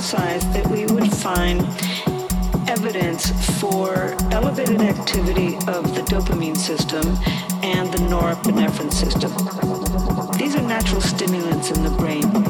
hypothesized that we would find evidence for elevated activity of the dopamine system and the norepinephrine system. These are natural stimulants in the brain.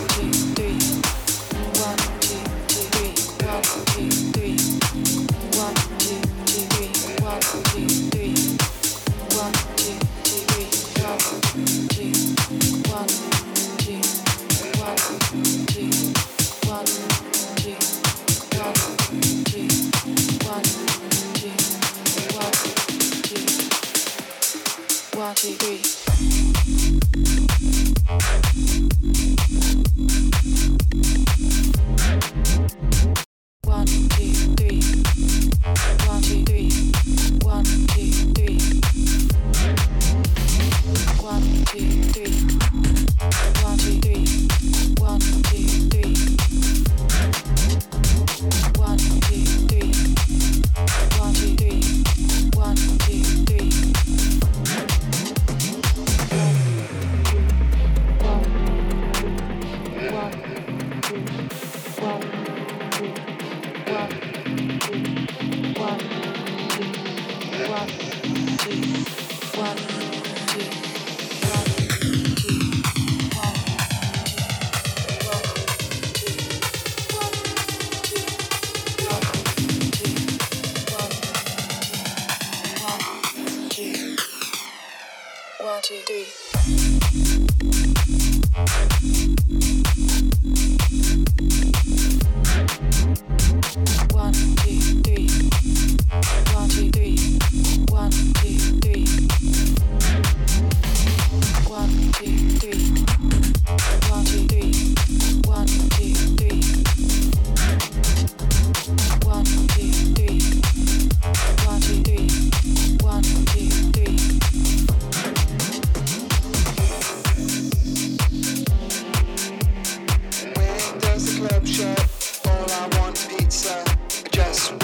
we do.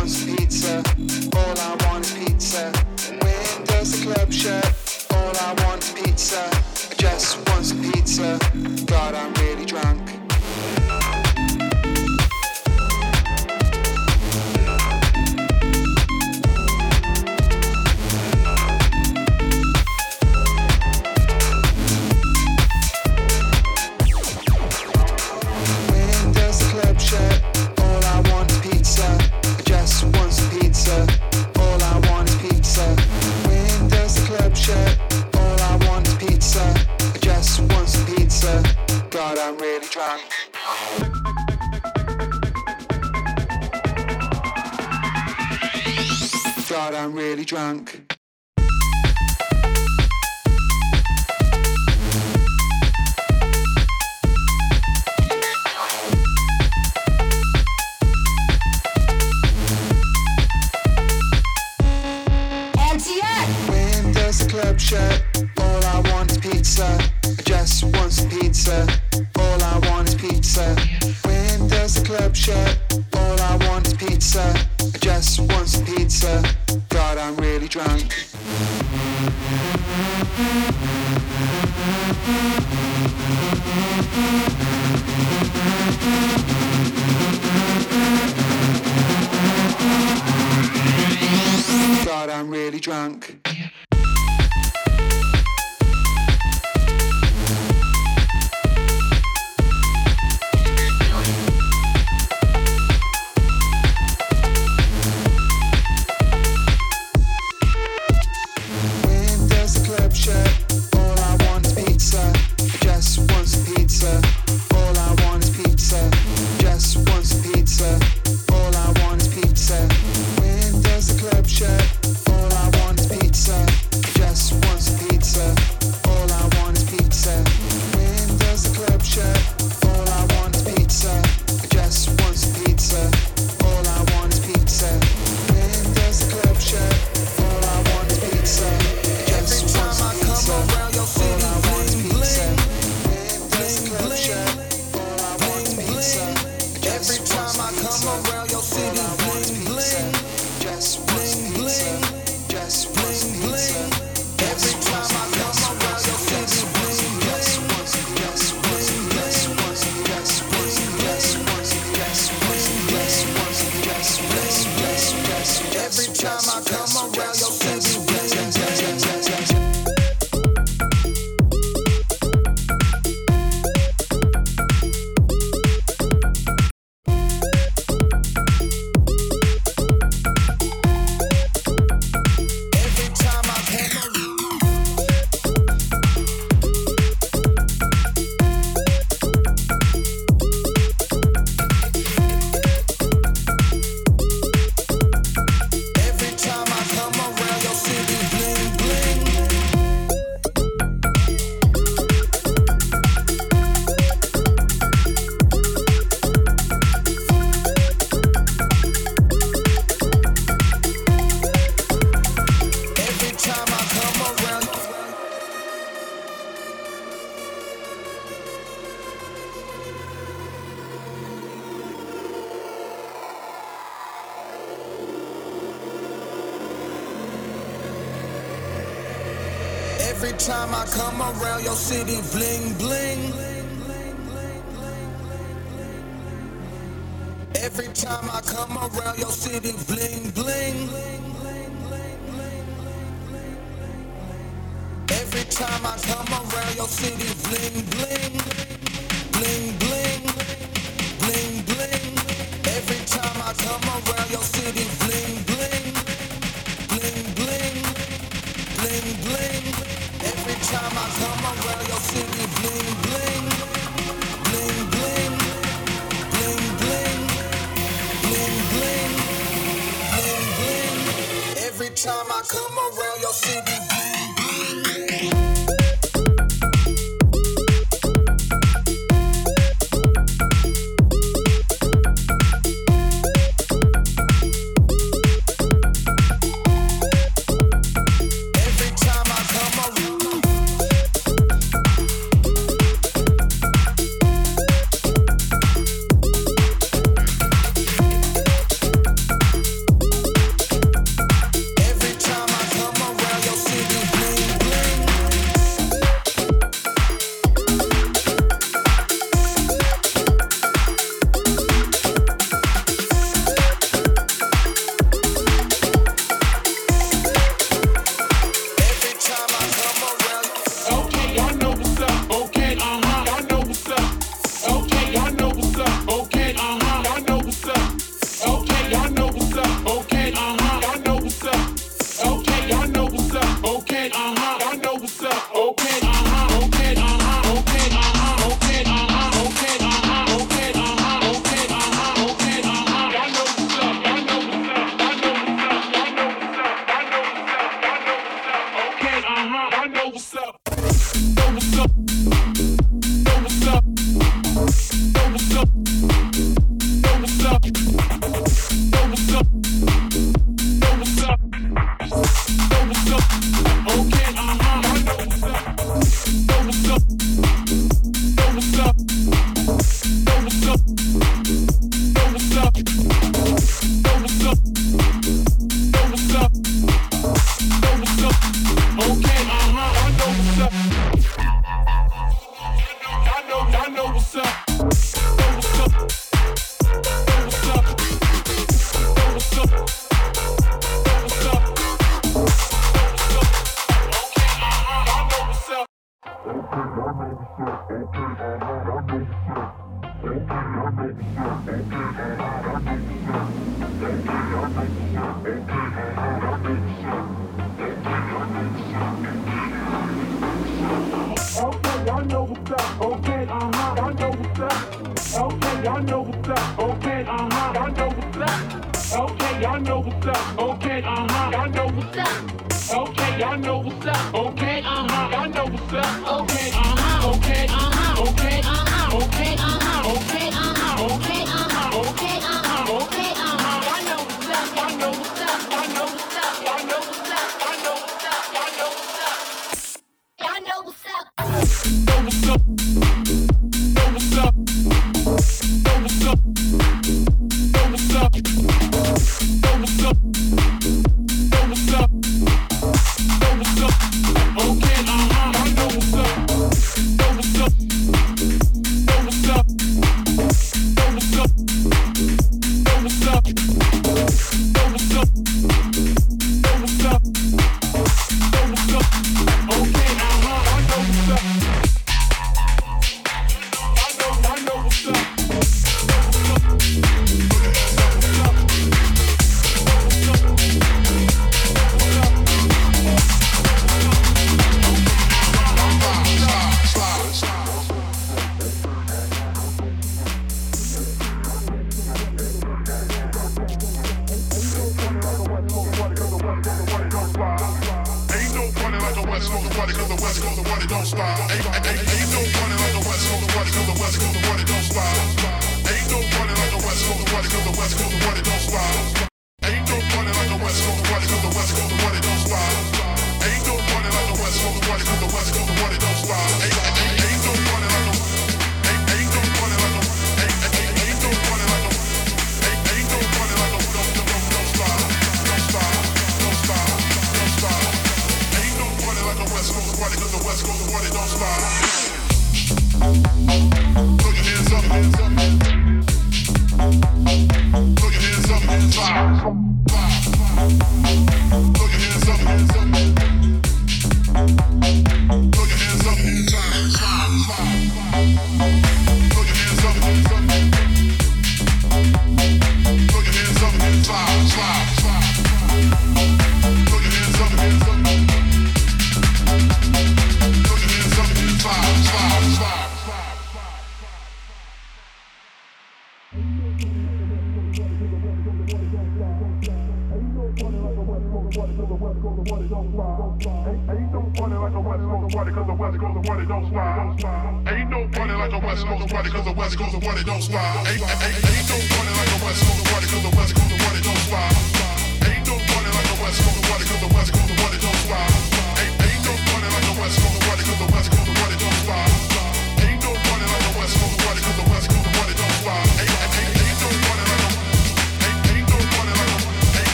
All I want is pizza.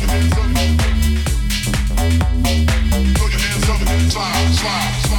Go, go, go, go, go, go, go, go.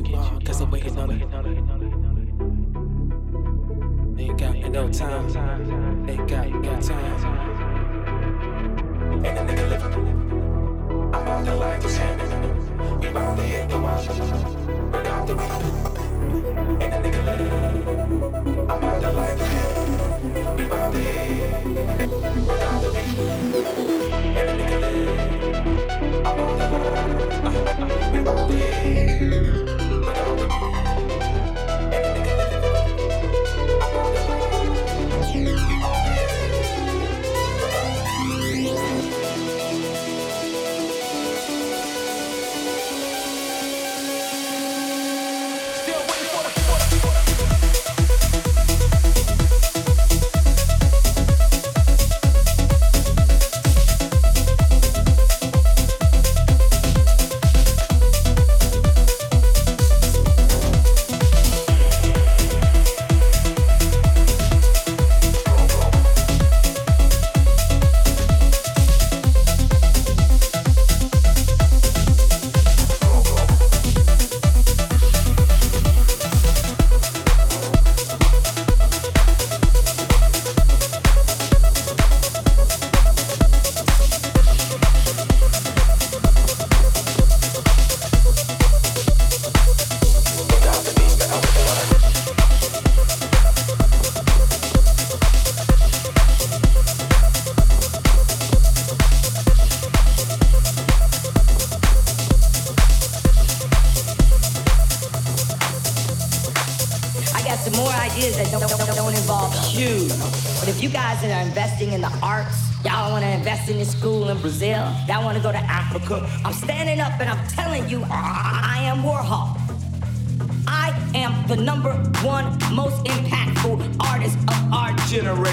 get you cause I'm waiting on it. Ain't got no time, ain't got no time. Ain't a nigga living. I'm on the line, just handing We bound to hit the wall, but out the window. Ain't a nigga living. I'm on the line, just handing We bound to hit, but out the window. Uh, uh, uh, uh, uh.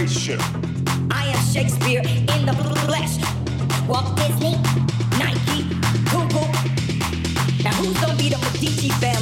generation. I am Shakespeare in the flesh. Walt Disney, Nike, Google. Now who's gonna be the Medici family?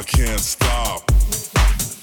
I can't stop.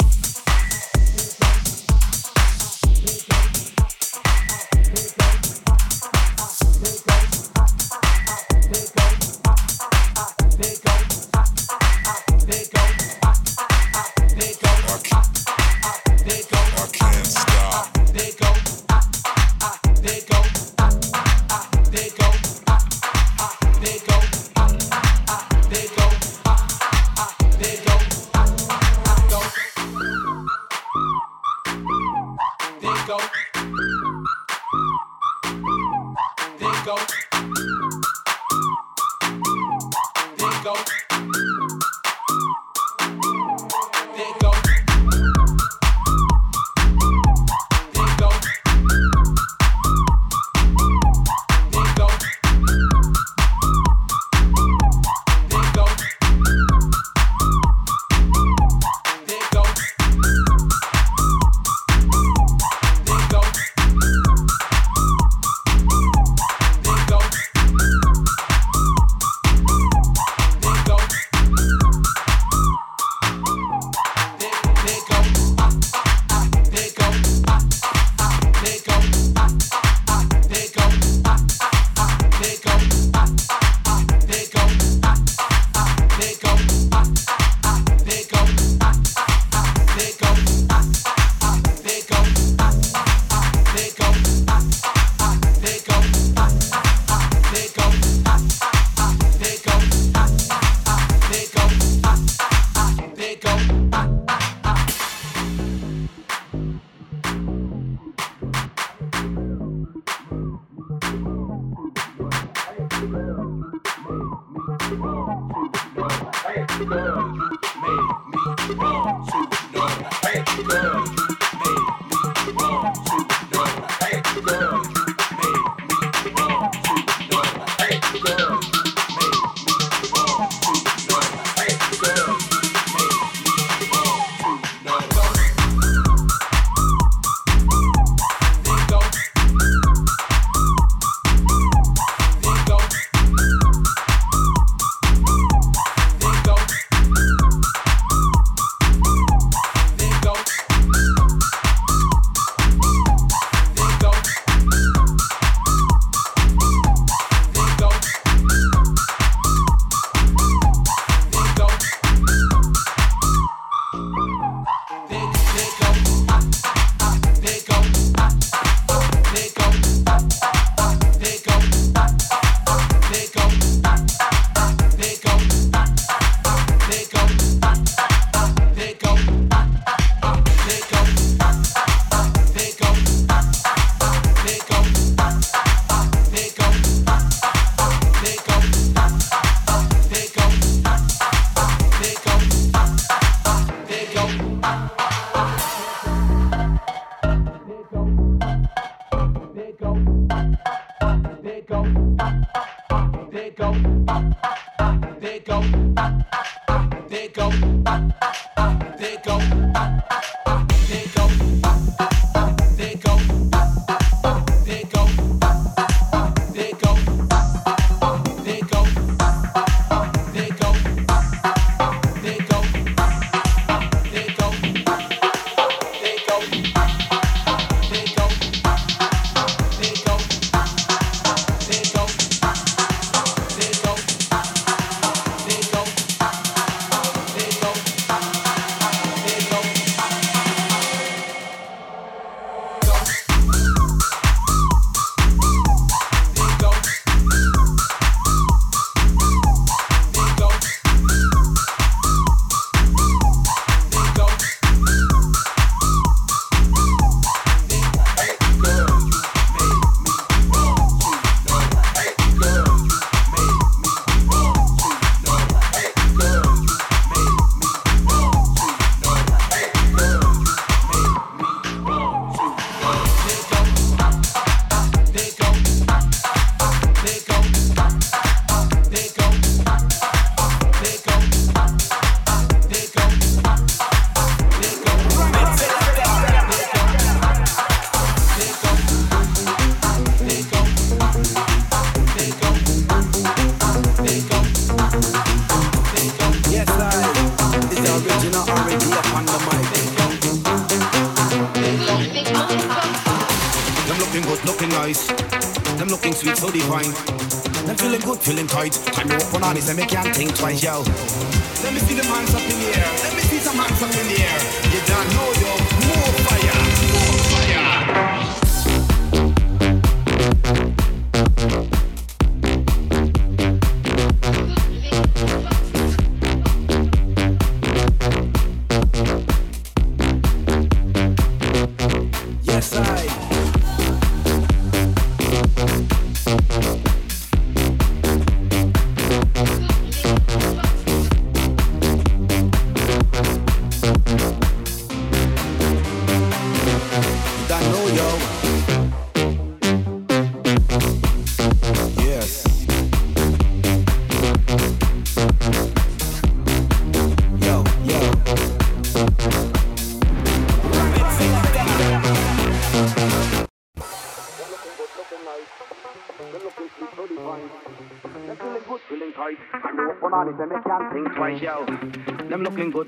van.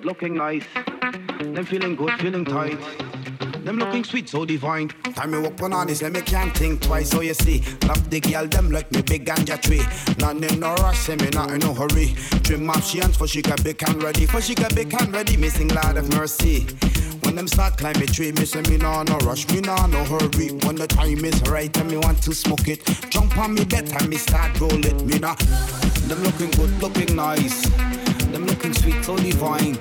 Looking nice. Them feeling good, feeling tight. Them looking sweet, so divine. Time me walk on this, let me can't think twice. So you see, love the girl, them like me big ganja tree. None in no rush, say me not in no hurry. Trim up she hands for she got big and ready. For she got big and ready, missing Lord of mercy. When them start climbing tree, me say me nah no rush, me nah no hurry. When the time is right and me want to smoke it, jump on me bed and me start roll it. Me nah. Them looking good, looking nice. Looking sweet, so divine.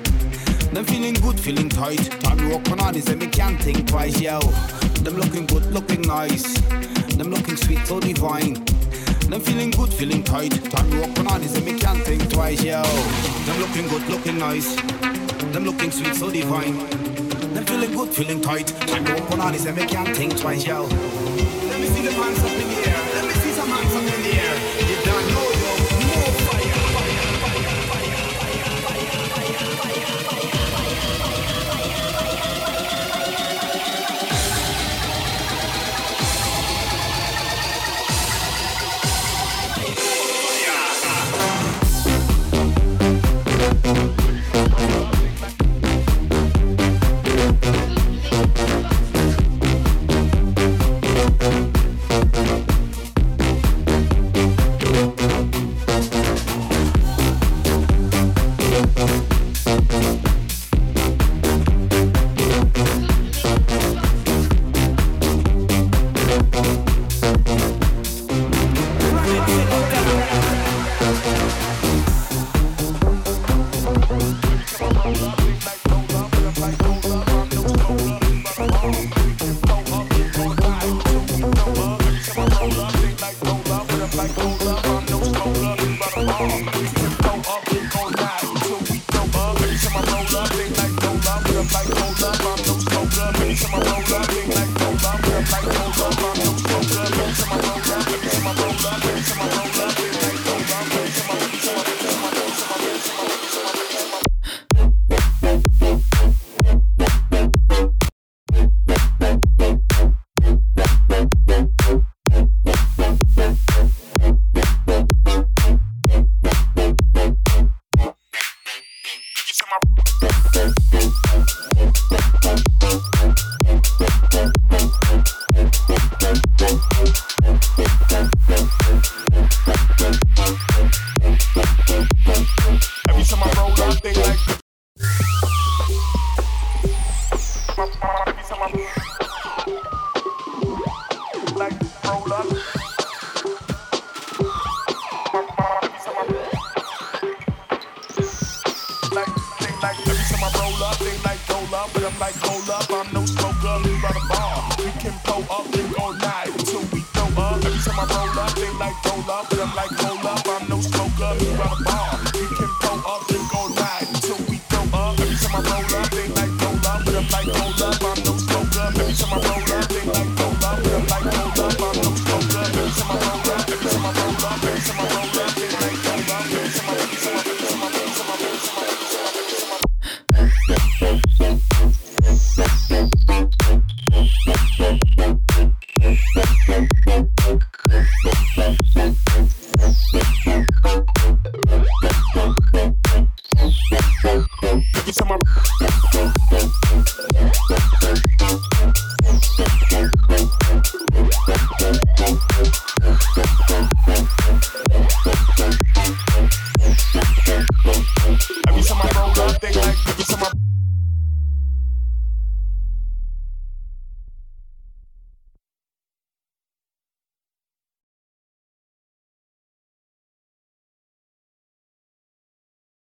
Them feeling good, feeling tight. Time walk on this and me can't think twice, yo. Them looking good, looking nice. Them looking sweet, so divine. Them feeling good, feeling tight. Time walk on this and me can't think twice, yo. Them looking good, looking nice. Them looking sweet, so divine. Them feeling good, feeling tight. Time open on this and make can't think twice, yo. Let me see the hands up